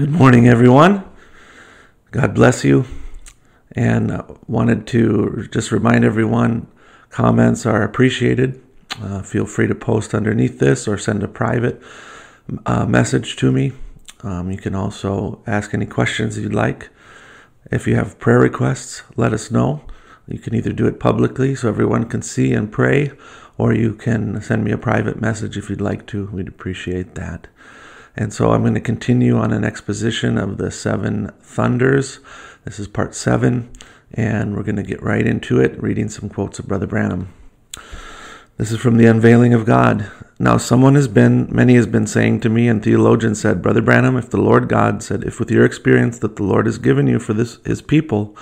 Good morning, everyone. God bless you. And uh, wanted to just remind everyone comments are appreciated. Uh, feel free to post underneath this or send a private uh, message to me. Um, you can also ask any questions you'd like. If you have prayer requests, let us know. You can either do it publicly so everyone can see and pray, or you can send me a private message if you'd like to. We'd appreciate that. And so I'm going to continue on an exposition of the seven thunders. This is part seven, and we're going to get right into it, reading some quotes of Brother Branham. This is from the unveiling of God. Now, someone has been, many has been saying to me, and theologians said, Brother Branham, if the Lord God said, if with your experience that the Lord has given you for this, his people,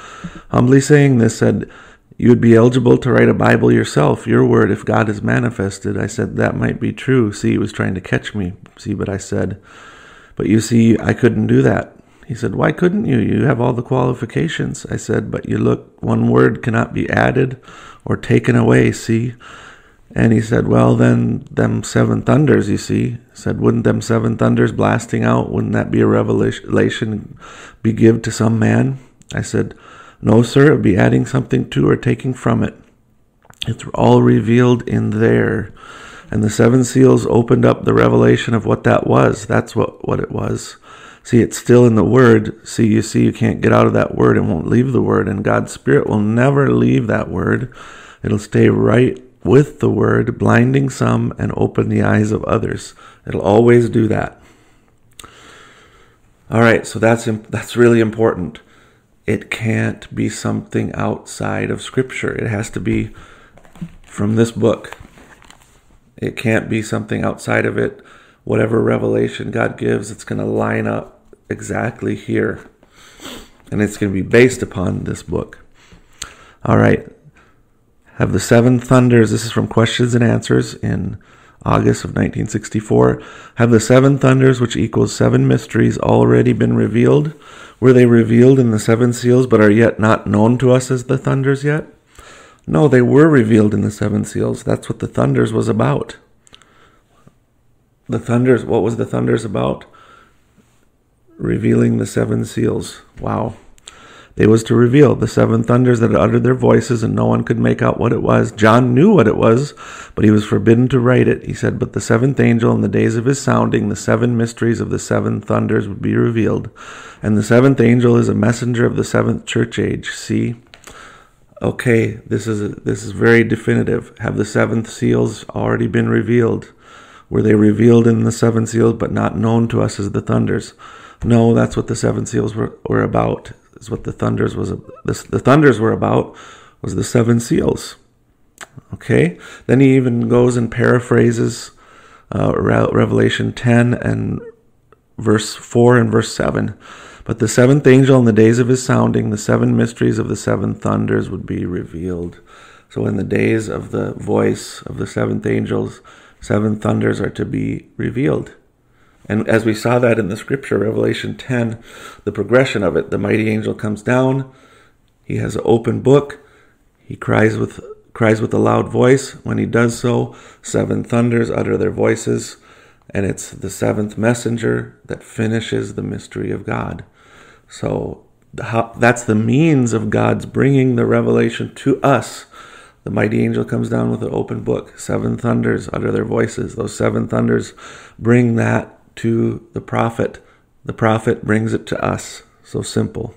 humbly saying this, said, you would be eligible to write a Bible yourself, your word, if God is manifested. I said, That might be true. See, he was trying to catch me. See, but I said, But you see, I couldn't do that. He said, Why couldn't you? You have all the qualifications. I said, But you look, one word cannot be added or taken away, see? And he said, Well, then, them seven thunders, you see. I said, Wouldn't them seven thunders blasting out, wouldn't that be a revelation be give to some man? I said, no, sir, it would be adding something to or taking from it. It's all revealed in there. And the seven seals opened up the revelation of what that was. That's what, what it was. See, it's still in the Word. See, you see, you can't get out of that Word and won't leave the Word. And God's Spirit will never leave that Word. It'll stay right with the Word, blinding some and open the eyes of others. It'll always do that. All right, so that's that's really important it can't be something outside of Scripture. It has to be from this book. It can't be something outside of it. Whatever revelation God gives, it's going to line up exactly here. And it's going to be based upon this book. All right. Have the seven thunders. This is from Questions and Answers in August of 1964. Have the seven thunders, which equals seven mysteries, already been revealed? Were they revealed in the seven seals, but are yet not known to us as the thunders yet? No, they were revealed in the seven seals. That's what the thunders was about. The thunders, what was the thunders about? Revealing the seven seals. Wow. They was to reveal the seven thunders that had uttered their voices, and no one could make out what it was. John knew what it was, but he was forbidden to write it. He said, But the seventh angel, in the days of his sounding, the seven mysteries of the seven thunders would be revealed. And the seventh angel is a messenger of the seventh church age. See? Okay, this is this is very definitive. Have the seventh seals already been revealed? Were they revealed in the seven seals, but not known to us as the thunders? No, that's what the seven seals were, were about is what the thunders was. The, the thunders were about was the seven seals. Okay. Then he even goes and paraphrases uh, Revelation 10 and verse 4 and verse 7. But the seventh angel in the days of his sounding, the seven mysteries of the seven thunders would be revealed. So in the days of the voice of the seventh angels, seven thunders are to be revealed. And as we saw that in the scripture, Revelation 10, the progression of it, the mighty angel comes down. He has an open book. He cries with cries with a loud voice. When he does so, seven thunders utter their voices, and it's the seventh messenger that finishes the mystery of God. So that's the means of God's bringing the revelation to us. The mighty angel comes down with an open book. Seven thunders utter their voices. Those seven thunders bring that to the prophet. The prophet brings it to us. So simple.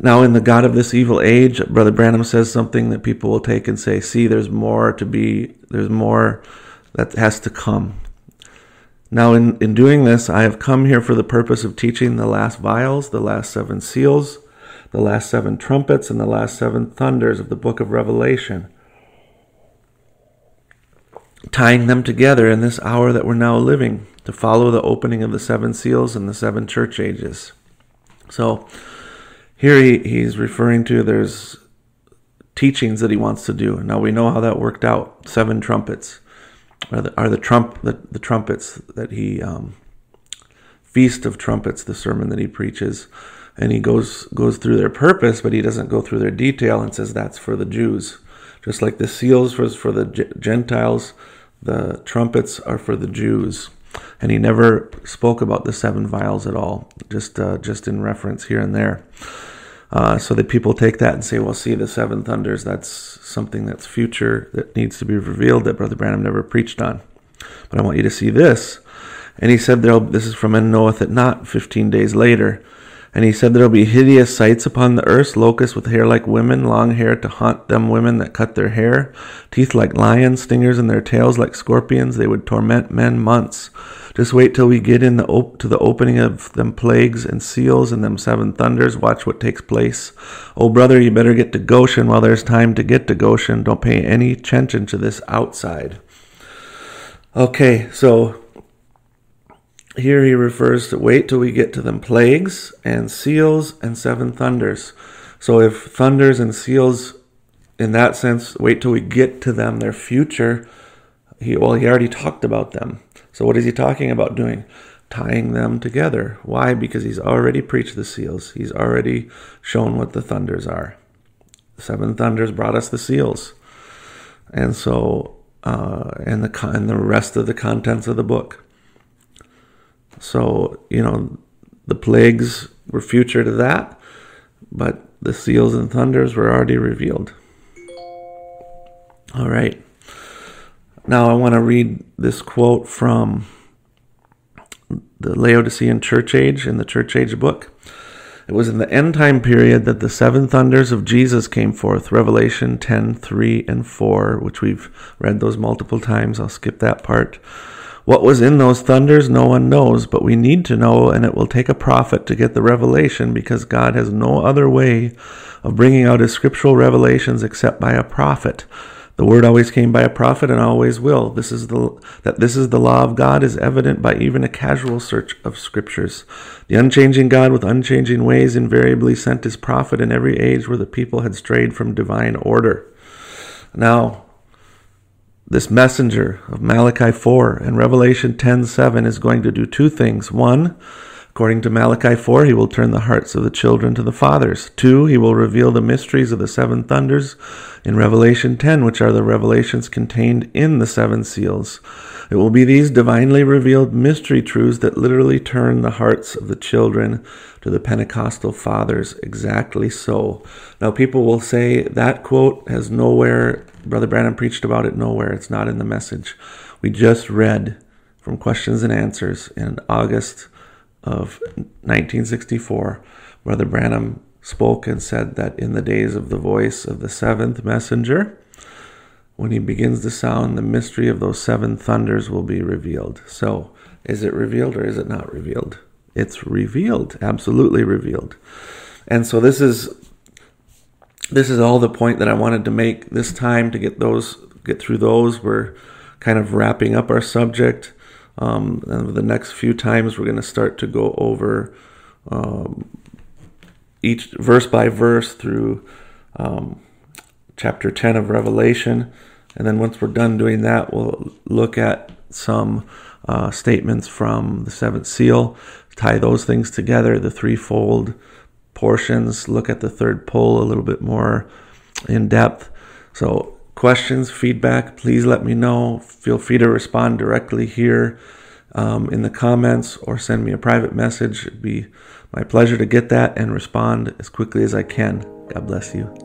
Now, in the God of this evil age, Brother Branham says something that people will take and say, see, there's more to be, there's more that has to come. Now, in, in doing this, I have come here for the purpose of teaching the last vials, the last seven seals, the last seven trumpets, and the last seven thunders of the book of Revelation tying them together in this hour that we're now living to follow the opening of the seven seals and the seven church ages. So here he, he's referring to there's teachings that he wants to do. Now we know how that worked out. Seven trumpets are the, are the trump the, the trumpets that he um, feast of trumpets, the sermon that he preaches, and he goes goes through their purpose, but he doesn't go through their detail and says that's for the Jews. Just like the seals was for the Gentiles, the trumpets are for the Jews. and he never spoke about the seven vials at all, just uh, just in reference here and there. Uh, so that people take that and say, well, see, the seven thunders, that's something that's future that needs to be revealed that Brother Branham never preached on. But I want you to see this. And he said, this is from And knoweth it not, 15 days later. And he said, There'll be hideous sights upon the earth, locusts with hair like women, long hair to haunt them women that cut their hair, teeth like lions, stingers in their tails like scorpions. They would torment men months. Just wait till we get in the op- to the opening of them plagues and seals and them seven thunders. Watch what takes place. Oh, brother, you better get to Goshen while there's time to get to Goshen. Don't pay any attention to this outside. Okay, so here he refers to wait till we get to them plagues and seals and seven thunders. So if thunders and seals, in that sense, wait till we get to them, their future. He well, he already talked about them. So what is he talking about doing? Tying them together. Why? Because he's already preached the seals. He's already shown what the thunders are. seven thunders brought us the seals, and so uh, and the and the rest of the contents of the book. So, you know, the plagues were future to that, but the seals and thunders were already revealed. All right. Now I want to read this quote from the Laodicean Church Age in the Church Age book. It was in the end time period that the seven thunders of Jesus came forth, Revelation 10, 3, and 4, which we've read those multiple times. I'll skip that part. What was in those thunders, no one knows, but we need to know, and it will take a prophet to get the revelation because God has no other way of bringing out his scriptural revelations except by a prophet. The word always came by a prophet and always will. This is the that this is the law of God is evident by even a casual search of scriptures. The unchanging God with unchanging ways invariably sent his prophet in every age where the people had strayed from divine order. Now, this messenger of Malachi 4 and Revelation 10:7 is going to do two things. One, according to Malachi 4, he will turn the hearts of the children to the fathers. Two, he will reveal the mysteries of the seven thunders in Revelation 10, which are the revelations contained in the seven seals. It will be these divinely revealed mystery truths that literally turn the hearts of the children to the Pentecostal fathers. Exactly so. Now, people will say that quote has nowhere Brother Branham preached about it nowhere. It's not in the message. We just read from Questions and Answers in August of 1964. Brother Branham spoke and said that in the days of the voice of the seventh messenger, when he begins to sound, the mystery of those seven thunders will be revealed. So, is it revealed or is it not revealed? It's revealed, absolutely revealed. And so, this is this is all the point that I wanted to make this time to get those get through those. We're kind of wrapping up our subject. Um, and the next few times we're going to start to go over um, each verse by verse through um, chapter 10 of Revelation. And then once we're done doing that, we'll look at some uh, statements from the seventh seal, tie those things together, the threefold portions, look at the third pull a little bit more in depth. So, questions, feedback, please let me know. Feel free to respond directly here um, in the comments or send me a private message. It'd be my pleasure to get that and respond as quickly as I can. God bless you.